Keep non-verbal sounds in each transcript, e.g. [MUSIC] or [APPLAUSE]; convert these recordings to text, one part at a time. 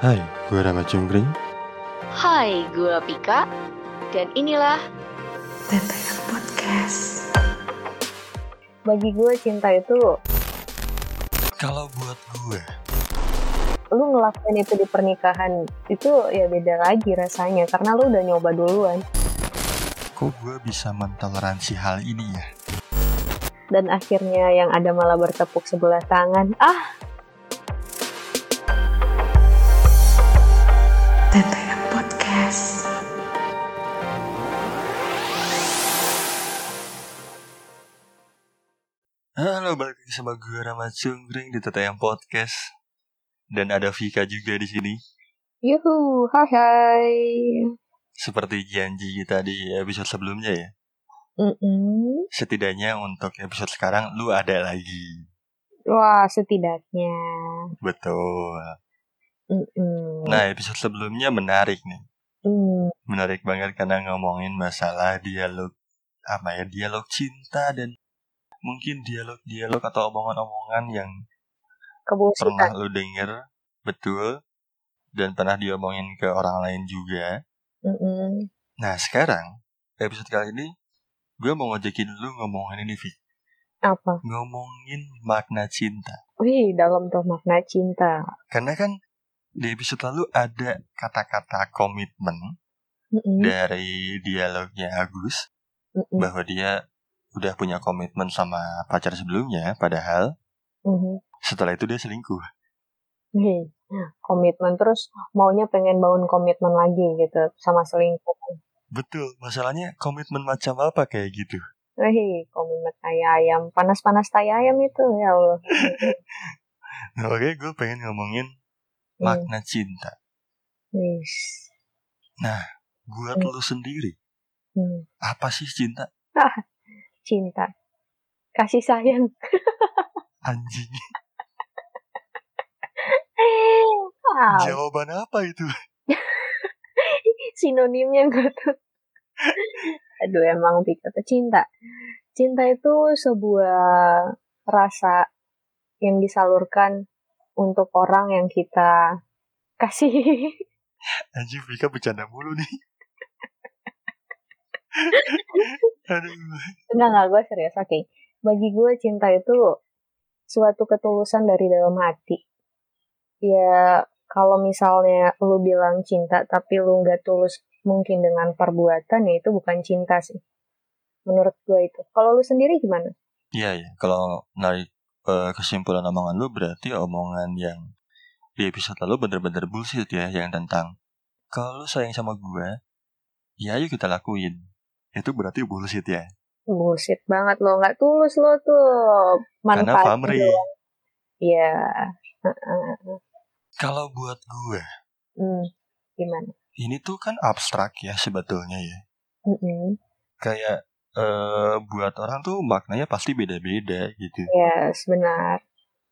Hai, gue Rama Cungkring. Hai, gue Pika. Dan inilah Teteh Podcast. bagi gue cinta itu Kalau buat gue, lu ngelakuin itu di pernikahan itu ya beda lagi rasanya karena lu udah nyoba duluan kok gue bisa mentoleransi hal ini ya? dan akhirnya yang ada malah bertepuk sebelah tangan ah Halo, balik lagi sama gue Rama Cungkring di Tetayang Podcast. Dan ada Vika juga di sini. yuhu hai hai Seperti janji kita di episode sebelumnya ya. Mm-mm. Setidaknya untuk episode sekarang lu ada lagi. wah setidaknya Betul. Mm-mm. Nah, episode sebelumnya menarik nih. Mm. Menarik banget karena ngomongin masalah dialog apa ya, dialog cinta dan mungkin dialog-dialog atau omongan-omongan yang pernah kebusukan lu denger betul dan pernah diomongin ke orang lain juga. Mm-mm. Nah sekarang episode kali ini gue mau ngajakin lu ngomongin ini Vi. apa Ngomongin makna cinta. wih dalam tuh makna cinta Karena kan di episode lalu ada kata-kata komitmen Mm-mm. dari dialognya Agus Mm-mm. bahwa dia udah punya komitmen sama pacar sebelumnya padahal Mhm. setelah itu dia selingkuh. Wih, komitmen terus maunya pengen bangun komitmen lagi gitu sama selingkuh Betul, masalahnya komitmen macam apa kayak gitu? Wih, komitmen tai ayam, panas-panas tai ayam itu ya Allah. Nah, oke, gue pengen ngomongin Hmm. makna cinta. Wis. Buat Hmm. lu sendiri, Hmm. apa sih cinta? Cinta, kasih sayang. Anjing. Ah, Jawaban apa itu? sinonimnya gue tuh. Aduh, emang pikir cinta. Cinta itu sebuah rasa yang disalurkan untuk orang yang kita kasih. Anjing Vika bercanda mulu nih. [LAUGHS] Enggak, enggak, gue serius. Oke. Bagi gue cinta itu suatu ketulusan dari dalam hati. Ya, kalau misalnya lu bilang cinta tapi lu nggak tulus mungkin dengan perbuatan ya itu bukan cinta sih. Menurut gue itu. Kalau lu sendiri gimana? Iya ya, kalau narik eh, kesimpulan omongan lu berarti omongan yang di episode lalu bener-bener bullshit ya yang tentang kalau lu sayang sama gue, ya ayo kita lakuin. Itu berarti bullshit ya. Bullshit banget lo. Nggak tulus lo tuh. Karena Manfaat pamrih. doang. Iya. Heeh. Kalau buat gue, Hmm. Gimana? ini tuh kan abstrak ya sebetulnya ya. Mm-mm. Kayak eh buat orang tuh maknanya pasti beda-beda gitu. Yes, benar.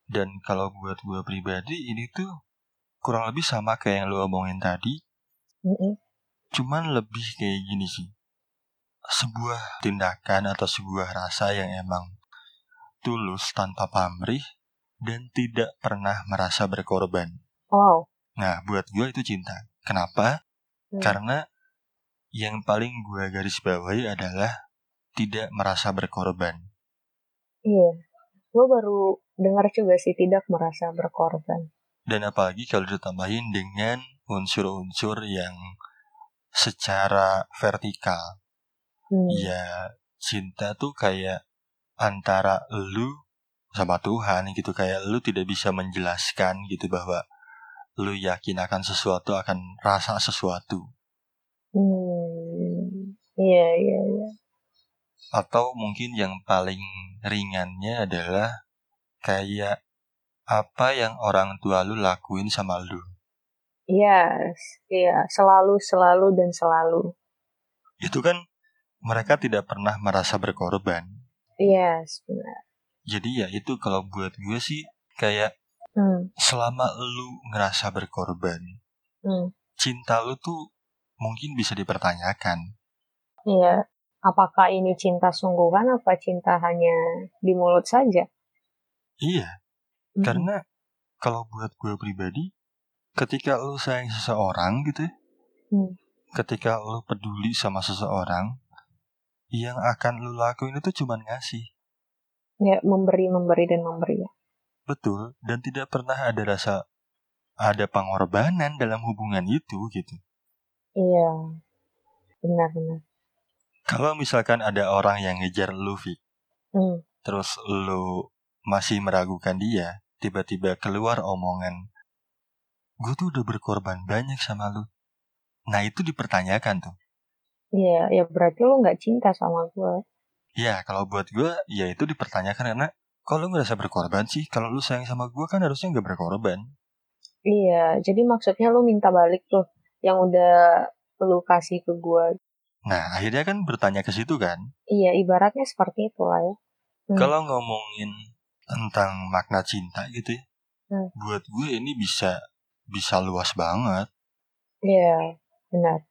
Dan kalau buat gue pribadi ini tuh kurang lebih sama kayak yang lu omongin tadi, Mm-mm. cuman lebih kayak gini sih. Sebuah tindakan atau sebuah rasa yang emang tulus tanpa pamrih dan tidak pernah merasa berkorban. Wow. Nah, buat gue itu cinta. Kenapa? Hmm. Karena yang paling gue garis bawahi adalah tidak merasa berkorban. Iya, gue baru dengar juga sih tidak merasa berkorban. Dan apalagi kalau ditambahin dengan unsur-unsur yang secara vertikal. Hmm. Ya, cinta tuh kayak antara lu sama Tuhan gitu. Kayak lu tidak bisa menjelaskan gitu bahwa lu yakin akan sesuatu, akan rasa sesuatu. Hmm. Iya, iya, iya. Atau mungkin yang paling ringannya adalah kayak apa yang orang tua lu lakuin sama lu. Yes, iya, selalu, selalu, dan selalu. Itu kan mereka tidak pernah merasa berkorban. Yes, benar. Jadi ya itu kalau buat gue sih kayak Hmm. selama lu ngerasa berkorban, Hmm. cinta lu tuh mungkin bisa dipertanyakan. Iya. Apakah ini cinta sungguhan apa cinta hanya di mulut saja? Iya, Mm-mm. karena kalau buat gue pribadi, ketika lu sayang seseorang gitu ya, Hmm. ketika lu peduli sama seseorang, yang akan lu lakuin itu cuma ngasih. Ya, memberi, memberi, dan memberi ya. Betul, dan tidak pernah ada rasa ada pengorbanan dalam hubungan itu gitu. Iya. Benar-benar. Kalau misalkan ada orang yang ngejar lu, Vi, Hmm. terus lu masih meragukan dia, tiba-tiba keluar omongan, gue tuh udah berkorban banyak sama lu. Nah itu dipertanyakan tuh. Iya, ya berarti lu nggak cinta sama gue. Ya kalau buat gue, ya itu dipertanyakan karena kalau lu ngerasa berkorban sih, kalau lu sayang sama gue kan harusnya nggak berkorban. Iya, jadi maksudnya lu minta balik tuh yang udah lu kasih ke gue. Nah akhirnya kan bertanya ke situ kan. Iya, ibaratnya seperti itu lah ya. Hmm. Kalau ngomongin tentang makna cinta gitu ya, Hmm. buat gue ini bisa bisa luas banget. Iya, benar.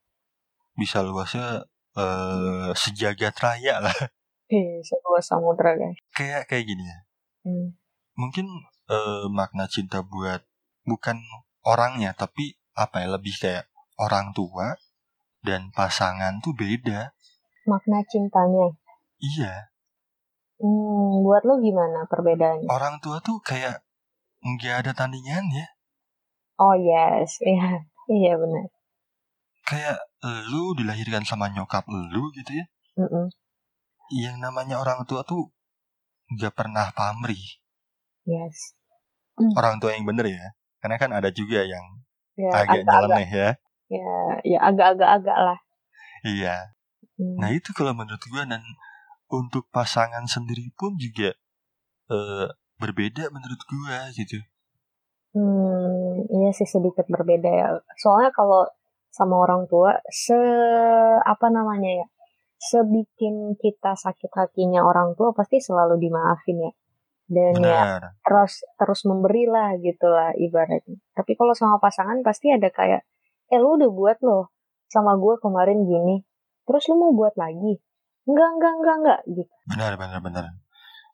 Bisa luasnya eh sejagat raya lah. [LAUGHS] Hei, sebuah samudra guys. Kayak kayak gini ya. Hmm. Mungkin eh, makna cinta buat bukan orangnya tapi apa ya lebih kayak orang tua dan pasangan tuh beda. Makna cintanya. Iya, Hmm, buat lu gimana perbedaannya? orang tua tuh kayak nggak ada tandingannya. Oh yes, [LAUGHS] iya, iya benar. Kayak lu dilahirkan sama nyokap lu gitu ya. Mm-mm. Yang namanya orang tua tuh nggak pernah pamrih. Yes. Orang tua yang bener ya. Karena kan ada juga yang Ya, agak agak-agak, nyeleneh ya. ya, ya agak-agak-agak lah. Iya. Hmm. Nah itu kalau menurut gue dan untuk pasangan sendiri pun juga eh, berbeda menurut gue gitu. Hmm, iya sih sedikit berbeda ya. Soalnya kalau sama orang tua, se apa namanya ya, sebikin kita sakit hatinya orang tua pasti selalu dimaafin ya. Dan ya Benar. terus terus memberilah gitu lah ibaratnya. Tapi kalau sama pasangan pasti ada kayak, eh lu udah buat loh sama gue kemarin gini, terus lu mau buat lagi? Enggak enggak enggak enggak gitu. Benar benar benar.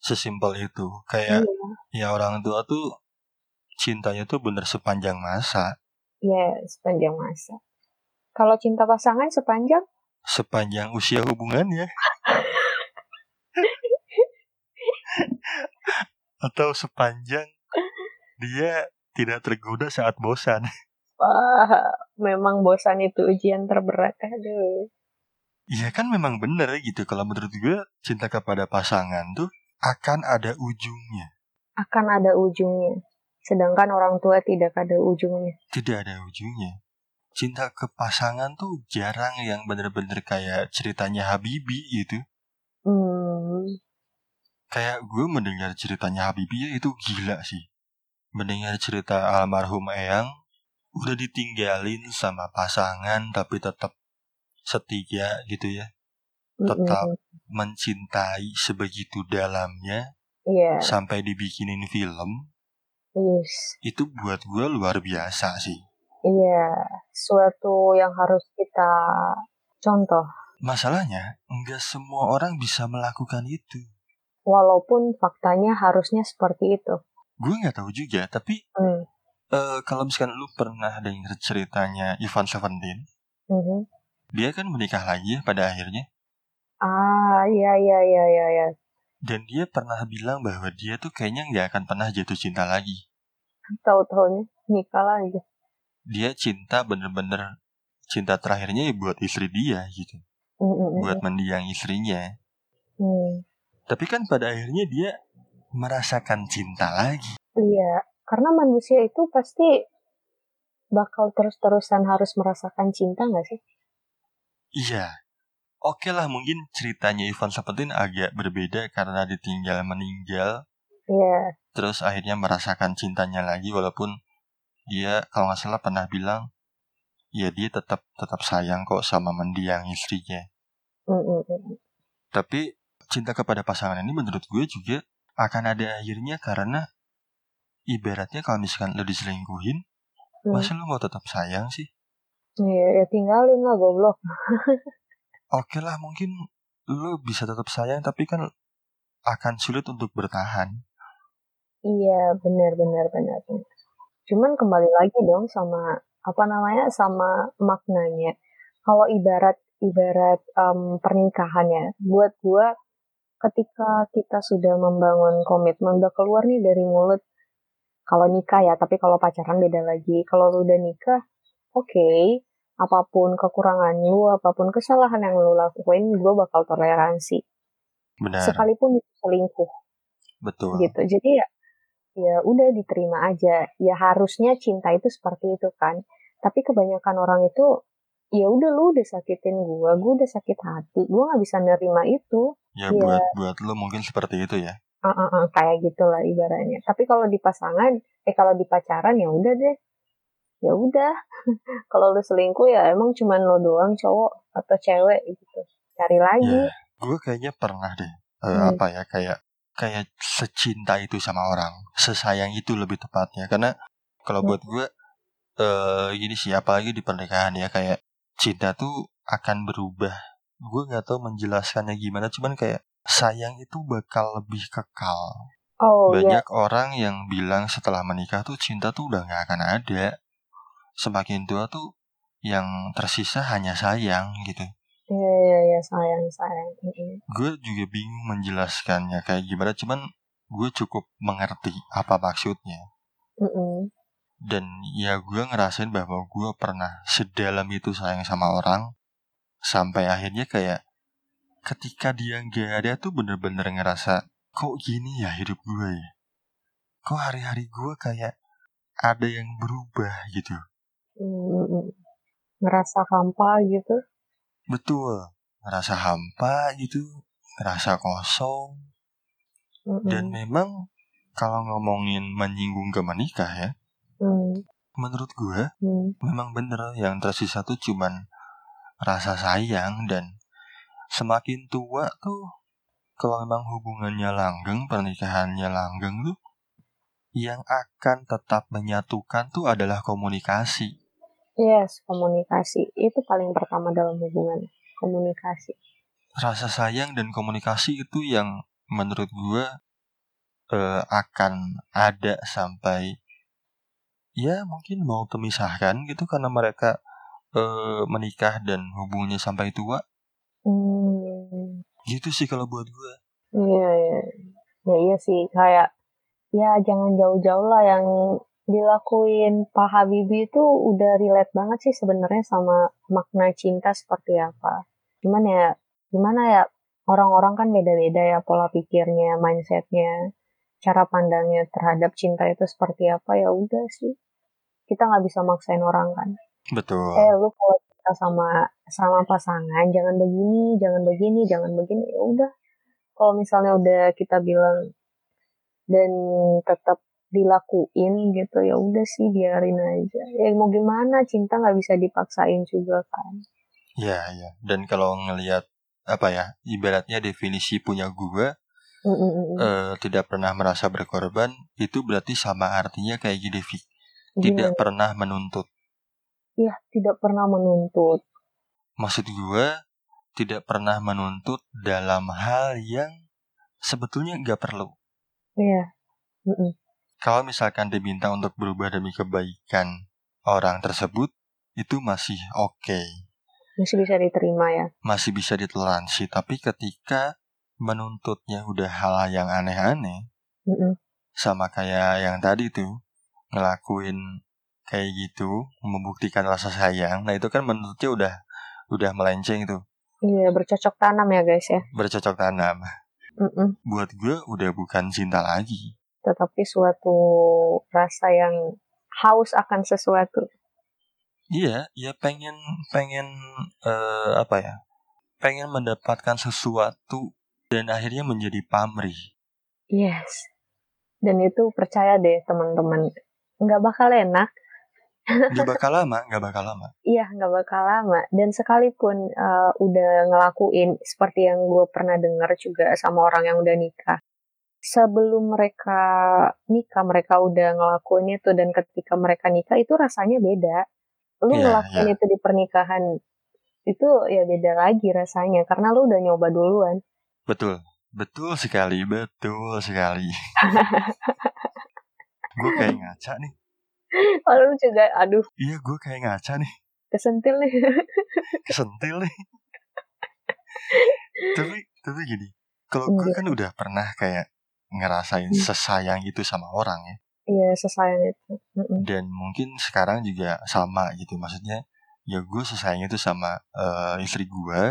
Sesimpel itu. Kayak Iya, ya orang tua tuh cintanya tuh bener sepanjang masa. iya sepanjang masa. Kalau cinta pasangan sepanjang Sepanjang usia hubungannya. [LAUGHS] Atau sepanjang dia tidak tergoda saat bosan. Wah, memang bosan itu ujian terberat. Aduh. Iya kan memang bener gitu. Kalau menurut gue cinta kepada pasangan tuh akan ada ujungnya. Akan ada ujungnya. Sedangkan orang tua tidak ada ujungnya. Tidak ada ujungnya. Cinta ke pasangan tuh jarang yang bener-bener kayak ceritanya Habibie gitu. Hmm, Kayak gue mendengar ceritanya Habibie ya itu gila sih. Mendengar cerita almarhum Eyang udah ditinggalin sama pasangan tapi tetap setia gitu ya. Tetap mm-mm. mencintai sebegitu dalamnya Iya, sampai dibikinin film. yes. Itu buat gue luar biasa sih. Iya, suatu yang harus kita contoh. Masalahnya, nggak semua orang bisa melakukan itu. Walaupun faktanya harusnya seperti itu. Gue nggak tahu juga, tapi Hmm. eh, kalau misalkan lu pernah dengar ceritanya Ivan Seventeen, mhm. dia kan menikah lagi ya pada akhirnya. Ah, iya, iya, iya, iya, iya. Dan dia pernah bilang bahwa dia tuh kayaknya nggak akan pernah jatuh cinta lagi. Tahu-taunya nikah lagi. Dia cinta bener-bener cinta terakhirnya ya buat istri dia gitu. Mm-mm. Buat mendiang istrinya. Hmm. Tapi kan pada akhirnya dia merasakan cinta lagi. Iya, karena manusia itu pasti bakal terus-terusan harus merasakan cinta nggak sih? Iya. Oke lah mungkin ceritanya Ivan Seventeen agak berbeda karena ditinggal meninggal. Iya, Terus akhirnya merasakan cintanya lagi walaupun dia kalau nggak salah pernah bilang ya dia tetap tetap sayang kok sama mendiang istrinya. Tapi cinta kepada pasangan ini menurut gue juga akan ada akhirnya karena ibaratnya kalau misalkan lo diselingkuhin, Hmm. masa lo mau tetap sayang sih? Iya, ya tinggalin lah goblok. [LAUGHS] Oke lah mungkin lo bisa tetap sayang tapi kan akan sulit untuk bertahan. Iya, benar, benar, benar. benar. Cuman kembali lagi dong sama apa namanya sama maknanya. Kalau ibarat ibarat um, pernikahan ya, buat gue ketika kita sudah membangun komitmen udah keluar nih dari mulut kalau nikah ya tapi kalau pacaran beda lagi kalau lu udah nikah oke okay, apa pun kekurangan lu apa pun kesalahan yang lu lakuin gue bakal toleransi Benar. sekalipun itu selingkuh Betul. gitu jadi ya ya udah diterima aja ya harusnya cinta itu seperti itu kan tapi kebanyakan orang itu ya udah lu udah sakitin gue gue udah sakit hati gue nggak bisa nerima itu Ya Iya. buat buat lo mungkin seperti itu ya. Ah, ah, ah, kayak gitulah ibaratnya. Tapi kalau di pasangan, eh kalau di pacaran ya udah deh. Ya udah. [LAUGHS] kalau lu selingkuh ya emang cuman lo doang cowok atau cewek gitu. Cari lagi. Ya, gue kayaknya pernah deh. eh, Hmm. Apa ya kayak kayak secinta itu sama orang, sesayang itu lebih tepatnya. Karena kalau Hmm. buat gue eh gini sih, apalagi di pernikahan ya kayak cinta tuh akan berubah. Gue nggak tahu menjelaskannya gimana, cuman kayak sayang itu bakal lebih kekal. Oh iya. Banyak orang yang bilang setelah menikah tuh cinta tuh udah nggak akan ada. Semakin tua tuh yang tersisa hanya sayang gitu. Iya, iya, iya, sayang, sayang. Gue juga bingung menjelaskannya kayak gimana, cuman gue cukup mengerti apa maksudnya. Mm-mm. Dan ya gue ngerasain bahwa gue pernah sedalam itu sayang sama orang, sampai akhirnya kayak ketika dia nggak ada tuh bener-bener ngerasa kok gini ya hidup gue ya. Kok hari-hari gue kayak ada yang berubah gitu. Mm-mm. Ngerasa hampa gitu. Betul, ngerasa hampa gitu, ngerasa kosong. Dan Mm-mm. memang kalau ngomongin menyinggung ke menikah ya, Mm, menurut gue mm. memang bener yang tersisa tuh cuman rasa sayang dan semakin tua tuh kalau memang hubungannya langgeng, pernikahannya langgeng tuh yang akan tetap menyatukan tuh adalah komunikasi. Yes, komunikasi. Itu paling pertama dalam hubungan. Komunikasi. Rasa sayang dan komunikasi itu yang menurut gue eh, akan ada sampai ya mungkin mau terpisahkan gitu karena mereka eh, menikah dan hubungannya sampai tua Hmm. gitu sih kalau buat gue Iya, iya. Ya iya sih, kayak ya jangan jauh-jauh lah yang dilakuin Pak Habibie itu udah relate banget sih sebenarnya sama makna cinta seperti apa. Cuman ya, gimana ya, orang-orang kan beda-beda ya pola pikirnya, mindsetnya, cara pandangnya terhadap cinta itu seperti apa ya udah sih. Kita nggak bisa maksain orang kan. betul eh lu kalau cinta sama sama pasangan jangan begini jangan begini jangan begini ya udah kalau misalnya udah kita bilang dan tetap dilakuin gitu ya udah sih biarin aja. Ya mau gimana cinta nggak bisa dipaksain juga kan. Ya ya dan kalau ngelihat apa ya ibaratnya definisi punya gue Mm, mm, eh, tidak pernah merasa berkorban itu berarti sama artinya kayak gini Vi Gimana? tidak pernah menuntut. Ya tidak pernah menuntut. Maksud gue tidak pernah menuntut dalam hal yang sebetulnya nggak perlu. Ya Mm, mm. Kalau misalkan diminta untuk berubah demi kebaikan orang tersebut itu masih oke. Masih bisa diterima ya? Masih bisa ditoleransi tapi ketika menuntutnya udah hal yang aneh-aneh Mm, mm. sama kayak yang tadi tuh ngelakuin kayak gitu membuktikan rasa sayang nah itu kan menurutnya udah udah melenceng tuh. Iya bercocok tanam ya guys ya? Bercocok tanam. Mm, mm. buat gue udah bukan cinta lagi tetapi suatu rasa yang haus akan sesuatu iya ya pengen pengen eh, apa ya pengen mendapatkan sesuatu dan akhirnya menjadi pamrih Yes. Dan itu percaya deh teman-teman, nggak bakal enak. nggak bakal lama nggak bakal lama Iya, nggak bakal lama. Dan sekalipun uh, udah ngelakuin seperti yang gue pernah dengar juga sama orang yang udah nikah. Sebelum mereka nikah, mereka udah ngelakuin itu dan ketika mereka nikah itu rasanya beda. Lu Iya, ngelakuin itu di pernikahan itu ya beda lagi rasanya karena lu udah nyoba duluan. betul betul sekali betul sekali gue kayak ngaca nih [LAUGHS] Oh, lu juga, aduh, Iya gue kayak ngaca nih kesentil nih. [LAUGHS] Kesentil nih Tapi Tapi gini Kalau gue Iya. kan udah pernah kayak Ngerasain Hmm. sesayang itu sama orang ya Iya, sesayang itu. Mm-mm. Dan mungkin sekarang juga sama gitu Maksudnya Ya gue sesayang itu sama eh, istri gue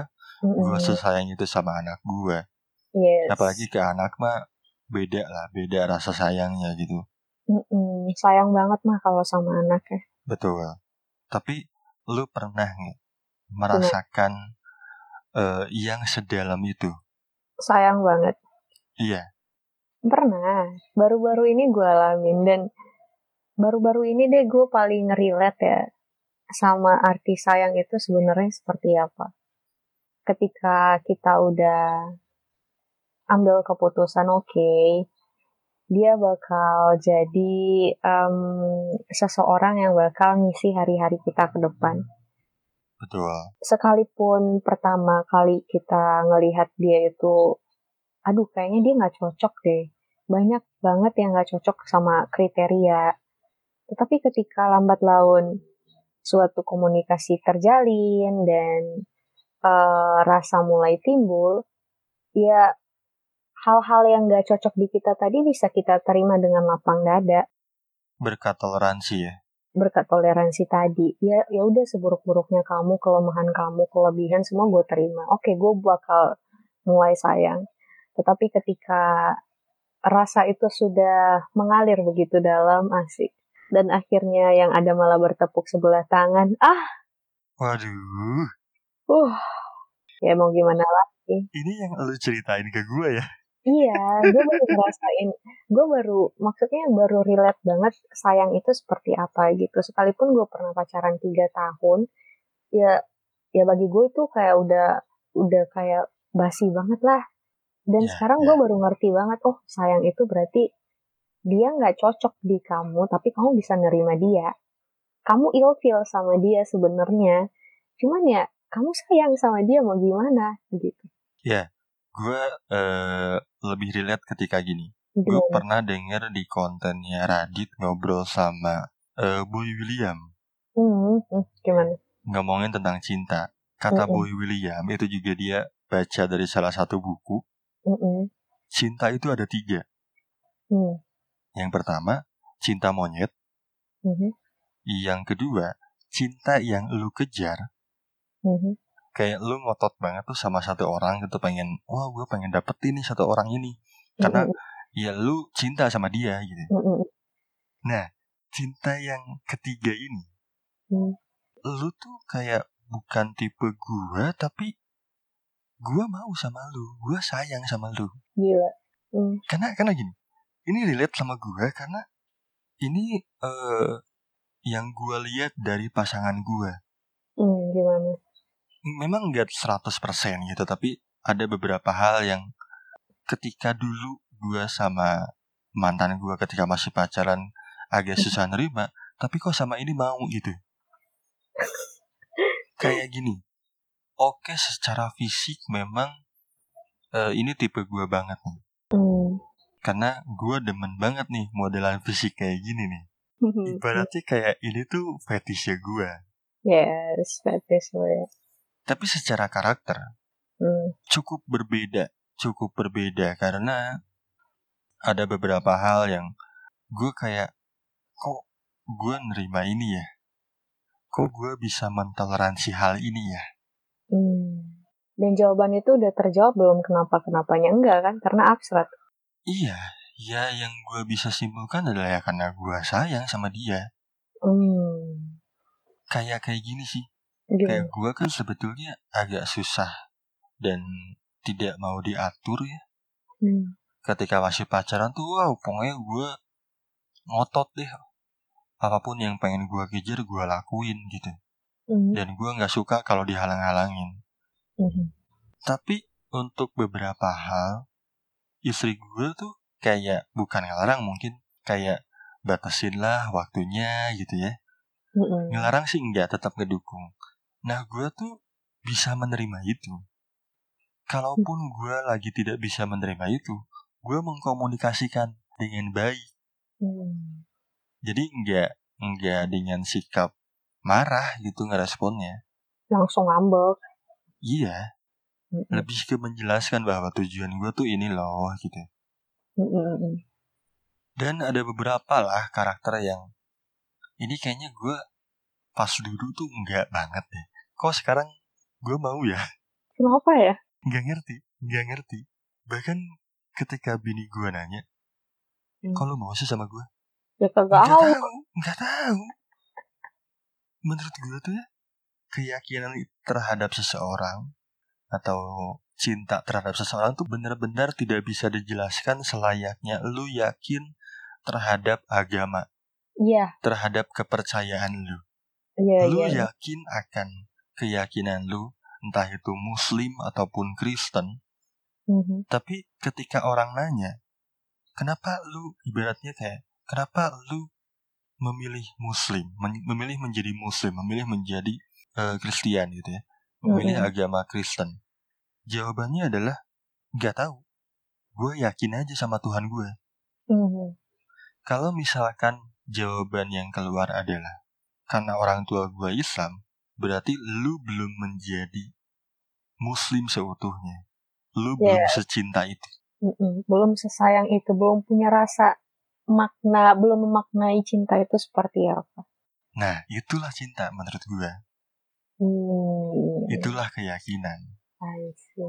Gue sesayang itu sama anak gue Yes. Apalagi ke anak mah Beda lah Beda rasa sayangnya gitu Mm-mm. Sayang banget mah kalau sama anak ya. Betul. Tapi lu pernah nggak merasakan eh, yang sedalam itu? Sayang banget. Iya, Pernah. Baru-baru ini gue alamin dan baru-baru ini deh gue paling relate ya sama arti sayang itu sebenarnya seperti apa. Ketika kita udah ambil keputusan oke, dia bakal jadi em, seseorang yang bakal ngisi hari-hari kita ke depan. betul. Sekalipun pertama kali kita ngelihat dia itu aduh kayaknya dia nggak cocok deh. Banyak banget yang nggak cocok sama kriteria. Tetapi ketika lambat laun suatu komunikasi terjalin dan eh, rasa mulai timbul, ya hal-hal yang nggak cocok di kita tadi bisa kita terima dengan lapang dada Berkat toleransi ya. berkat toleransi tadi. Ya ya udah seburuk-buruknya kamu, kelemahan kamu, kelebihan semua gue terima. Oke, gue bakal mulai sayang. Tetapi ketika rasa itu sudah mengalir begitu dalam asik dan akhirnya yang ada malah bertepuk sebelah tangan. Ah, Waduh, uh. Ya mau gimana lagi? ini yang lu ceritain ke gue ya. Iya, [LAUGHS] gue baru ngerasain, gue baru, maksudnya baru relate banget sayang itu seperti apa gitu. Sekalipun gue pernah pacaran tiga tahun, ya, ya bagi gue itu kayak udah, udah kayak basi banget lah. Dan Ya, sekarang ya. gue baru ngerti banget, oh sayang itu berarti dia nggak cocok di kamu, tapi kamu bisa nerima dia. Kamu ilfeel sama dia sebenarnya, cuman ya kamu sayang sama dia mau gimana gitu. Gue eh, lebih relate ketika gini. Gue pernah denger di kontennya Radit ngobrol sama eh, Boy William. Hmm, hmm, gimana? Ngomongin tentang cinta. Kata Mm-mm. Boy William itu juga dia baca dari salah satu buku. Cinta itu ada tiga. Hmm. Yang pertama, cinta monyet. Mhm. Yang kedua, cinta yang lu kejar. Mhm. Kayak lu ngotot banget tuh sama satu orang gitu pengen, wah gue pengen dapetin nih satu orang ini. Karena ya lu cinta sama dia gitu. Mm-mm. Nah, cinta yang ketiga ini, Hmm. lu tuh kayak bukan tipe gua tapi gua mau sama lu, gua sayang sama lu. Gila. Hmm. Karena karena gini, ini relate sama gua karena ini eh yang gua lihat dari pasangan gua. Hmm, gimana? Memang nggak 100% gitu, tapi ada beberapa hal yang ketika dulu gua sama mantan gua ketika masih pacaran agak [LAUGHS] susah nerima, tapi kok sama ini mau gitu. [LAUGHS] Kayak gini. Oke, secara fisik memang eh, ini tipe gua banget nih. Hmm. Karena gua demen banget nih modelan [LAUGHS] fisik kayak gini nih. Ibaratnya kayak ini tuh fetishnya gua. yes, fetish lo ya. Tapi secara karakter Hmm. cukup berbeda, cukup berbeda karena ada beberapa hal yang gue kayak kok gue nerima ini ya, kok gue bisa mentoleransi hal ini ya. Hmm. Dan jawaban itu udah terjawab belum kenapa-kenapanya? Enggak kan? Karena abstrak. Iya, ya yang gue bisa simpulkan adalah ya karena gue sayang sama dia. Hmm. Kayak kayak gini sih, Gimana? kayak gue kan sebetulnya agak susah dan tidak mau diatur ya. Hmm. Ketika masih pacaran tuh, wow, pokoknya gue ngotot deh. Apa pun yang pengen gue kejar, gue lakuin gitu. Hmm. Dan gue nggak suka kalau dihalang-halangin. Hmm. Tapi untuk beberapa hal, istri gue tuh kayak bukan ngelarang mungkin kayak batasin lah waktunya gitu ya. Hmm. Ngelarang sih enggak, tetap ngedukung. Nah gue tuh bisa menerima itu. Kalaupun gue lagi tidak bisa menerima itu, gue mengkomunikasikan dengan baik. Hmm. Jadi enggak nggak dengan sikap marah gitu ngeresponnya. Langsung ngambek. Iya, Mm-mm. lebih ke menjelaskan bahwa tujuan gue tuh ini loh gitu. Mm-mm. Dan ada beberapa lah karakter yang ini kayaknya gue pas dulu tuh enggak banget deh. Kok sekarang gue mau ya? Kenapa ya? Nggak ngerti, nggak ngerti. Bahkan ketika bini gue nanya, Hmm. kalau mau sih sama gue? Ya kagak tahu, nggak tahu. Menurut gue tuh ya, keyakinan terhadap seseorang atau cinta terhadap seseorang tuh benar-benar tidak bisa dijelaskan selayaknya lu yakin terhadap agama, Iya, terhadap kepercayaan lu. iya, lu iya. yakin akan keyakinan lu, entah itu muslim ataupun Kristen, Mhm. tapi ketika orang nanya, kenapa lu ibaratnya kayak, kenapa lu memilih muslim, men- memilih menjadi muslim, memilih menjadi eh, Kristen gitu ya, memilih Mm-mm. agama Kristen. Jawabannya adalah, nggak tahu. Gue yakin aja sama Tuhan gue. Mhm. Kalau misalkan jawaban yang keluar adalah karena orang tua gue Islam, berarti lu belum menjadi Muslim seutuhnya. Lu Iya. belum secinta itu. Mm-mm. Belum sesayang itu, belum punya rasa makna, belum memaknai cinta itu seperti apa. Nah, itulah cinta menurut gue. Hmm. Itulah keyakinan. I see.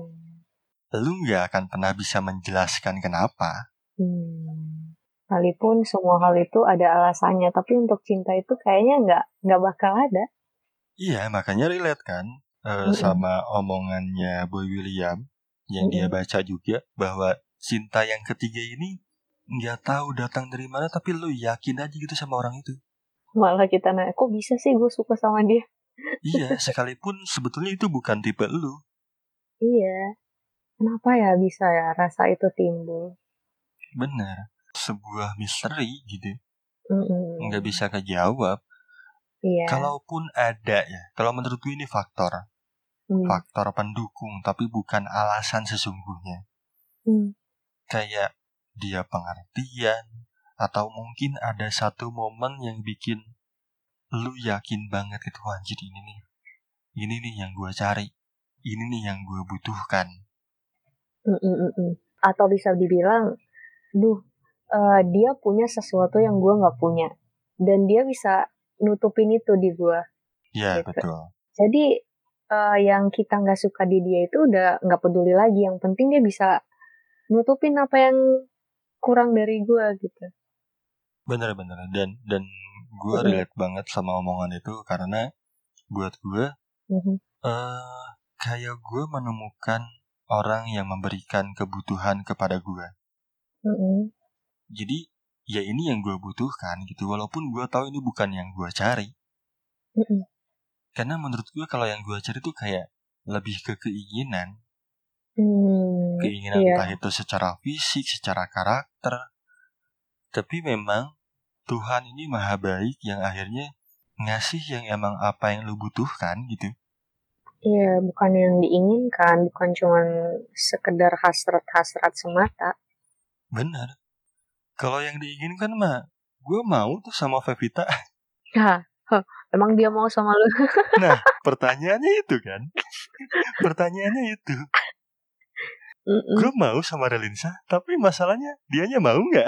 Lu nggak akan pernah bisa menjelaskan kenapa. Hmm. Sekalipun semua hal itu ada alasannya, tapi untuk cinta itu kayaknya nggak nggak bakal ada. Iya, makanya relate kan Mm-mm. sama omongannya Boy William yang dia Mm-mm. baca juga bahwa cinta yang ketiga ini nggak tahu datang dari mana tapi lu yakin aja gitu sama orang itu. Malah kita nanya, kok bisa sih gue suka sama dia? Iya, [LAUGHS] sekalipun sebetulnya itu bukan tipe lu. Iya. Kenapa ya bisa ya rasa itu timbul? Bener. Sebuah misteri gitu. Mm-mm. Nggak bisa kejawab. Iya. Kalaupun ada ya. Kalau menurut gue ini faktor. Hmm. Faktor pendukung. Tapi bukan alasan sesungguhnya. Hmm. Kayak dia pengertian. Atau mungkin ada satu momen yang bikin lu yakin banget itu anjir ini nih. Ini nih yang gue cari. Ini nih yang gue butuhkan. Mm-mm-mm. Atau bisa dibilang, duh, eh, dia punya sesuatu yang gue nggak punya, dan dia bisa nutupin itu di gue. Ya, Gitu. betul. Jadi eh, yang kita nggak suka di dia itu udah nggak peduli lagi. Yang penting dia bisa nutupin apa yang kurang dari gue gitu. Bener-bener. Dan dan gue Mm-mm. relate banget sama omongan itu karena buat gue Mhm. eh kayak gue menemukan orang yang memberikan kebutuhan kepada gue. Mm-mm. Jadi ya ini yang gue butuhkan gitu. Walaupun gue tahu ini bukan yang gue cari. Mm-mm. Karena menurut gue kalau yang gue cari tuh kayak lebih ke keinginan. Hmm, Keinginan iya. entah itu secara fisik, secara karakter. Tapi memang Tuhan ini maha baik yang akhirnya ngasih yang emang apa yang lu butuhkan gitu. Iya, bukan yang diinginkan, bukan cuma sekedar hasrat-hasrat semata. Bener. Kalau yang diinginkan mah, gue mau tuh sama Vevita. [LAUGHS] Hah, huh, emang dia mau sama lu? Nah, pertanyaannya itu kan. pertanyaannya itu. Mm-mm. Gue mau sama Relinsa, tapi masalahnya dianya mau nggak?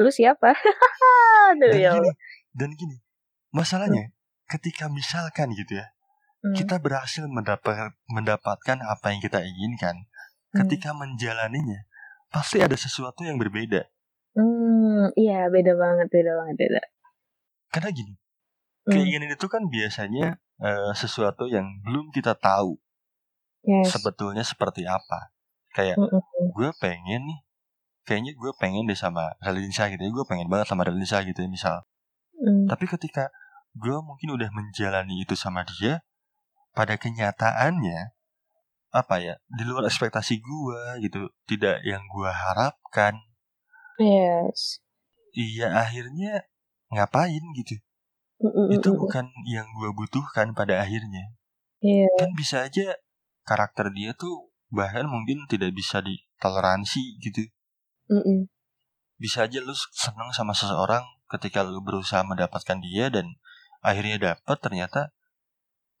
Lu siapa? [LAUGHS] Aduh Dan ya gini, dan gini. Masalahnya, ketika misalkan gitu ya, Hmm, kita berhasil mendapat mendapatkan apa yang kita inginkan, hmm. ketika menjalaninya, pasti ada sesuatu yang berbeda. Hmm, iya beda banget, beda banget, beda. Karena gini, Hmm, keinginan itu kan biasanya eh, sesuatu yang belum kita tahu yes. sebetulnya seperti apa. Kayak Mm-mm. gue pengen nih, kayaknya gue pengen deh sama Relinsa gitu ya, gue pengen banget sama Relinsa gitu ya misal. Hmm, Tapi ketika gue mungkin udah menjalani itu sama dia, pada kenyataannya apa ya di luar ekspektasi gue gitu, tidak yang gue harapkan. yes. Iya akhirnya ngapain gitu? Mm-mm. Itu bukan yang gue butuhkan pada akhirnya. Iya, Kan bisa aja karakter dia tuh bahkan mungkin tidak bisa ditoleransi gitu. mm-mm. Bisa aja lu seneng sama seseorang ketika lu berusaha mendapatkan dia dan akhirnya dapat ternyata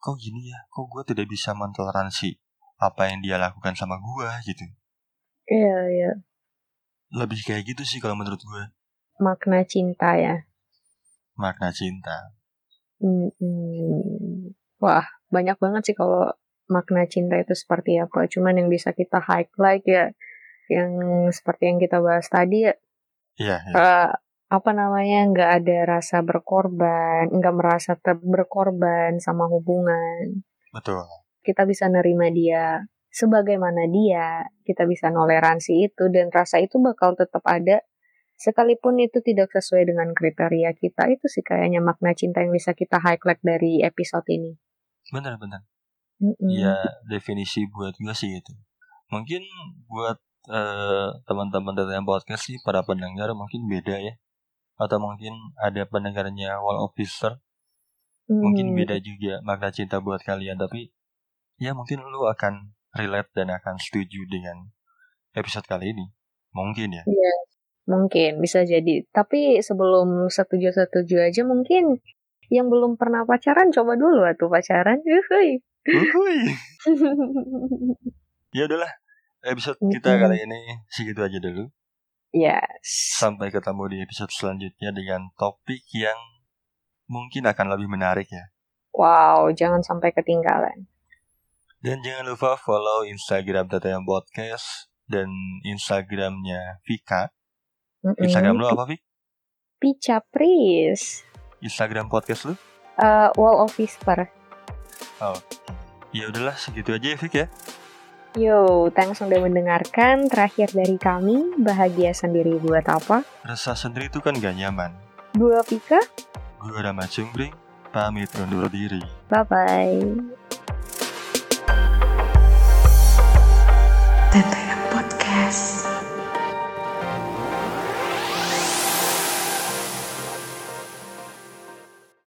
kok gini ya kok gue tidak bisa mentoleransi apa yang dia lakukan sama gue gitu Iya, iya. lebih kayak gitu sih kalau menurut gue Makna cinta ya. makna cinta Mm-mm. Wah, banyak banget sih kalau makna cinta itu seperti apa. Cuman yang bisa kita highlight ya, yang seperti yang kita bahas tadi ya, iya iya eh, apa namanya, nggak ada rasa berkorban, nggak merasa ter- berkorban sama hubungan. betul Kita bisa nerima dia sebagaimana dia, kita bisa toleransi itu, dan rasa itu bakal tetap ada sekalipun itu tidak sesuai dengan kriteria kita. Itu sih kayaknya makna cinta yang bisa kita highlight dari episode ini. bener-bener Mm-mm. ya definisi buat gue sih itu mungkin buat eh, teman-teman dari yang podcast sih para pendengar mungkin beda ya atau mungkin ada pendengarnya wall officer mungkin Hmm. beda juga makna cinta buat kalian tapi ya mungkin lu akan relate dan akan setuju dengan episode kali ini mungkin ya Iya, mungkin bisa jadi. Tapi sebelum setuju-setuju aja mungkin yang belum pernah pacaran coba dulu atuh pacaran. Uhuy. [LAUGHS] Ya udahlah episode kita kali ini segitu aja dulu yes. sampai ketemu di episode selanjutnya dengan topik yang mungkin akan lebih menarik ya Wow, jangan sampai ketinggalan. dan jangan lupa follow Instagram TTM Podcast dan Instagramnya Vika Mm-mm. Instagram lu apa Vik? Pica Pris. Instagram podcast lu? Uh, Wall of Whisper. Ya udahlah segitu aja ya Vik ya Yo, thanks sudah mendengarkan. Terakhir dari kami, bahagia sendiri buat apa? Resah sendiri itu kan gak nyaman Gua Pika, Gue Rama Cungkring Pamit undur diri bye-bye. Teteh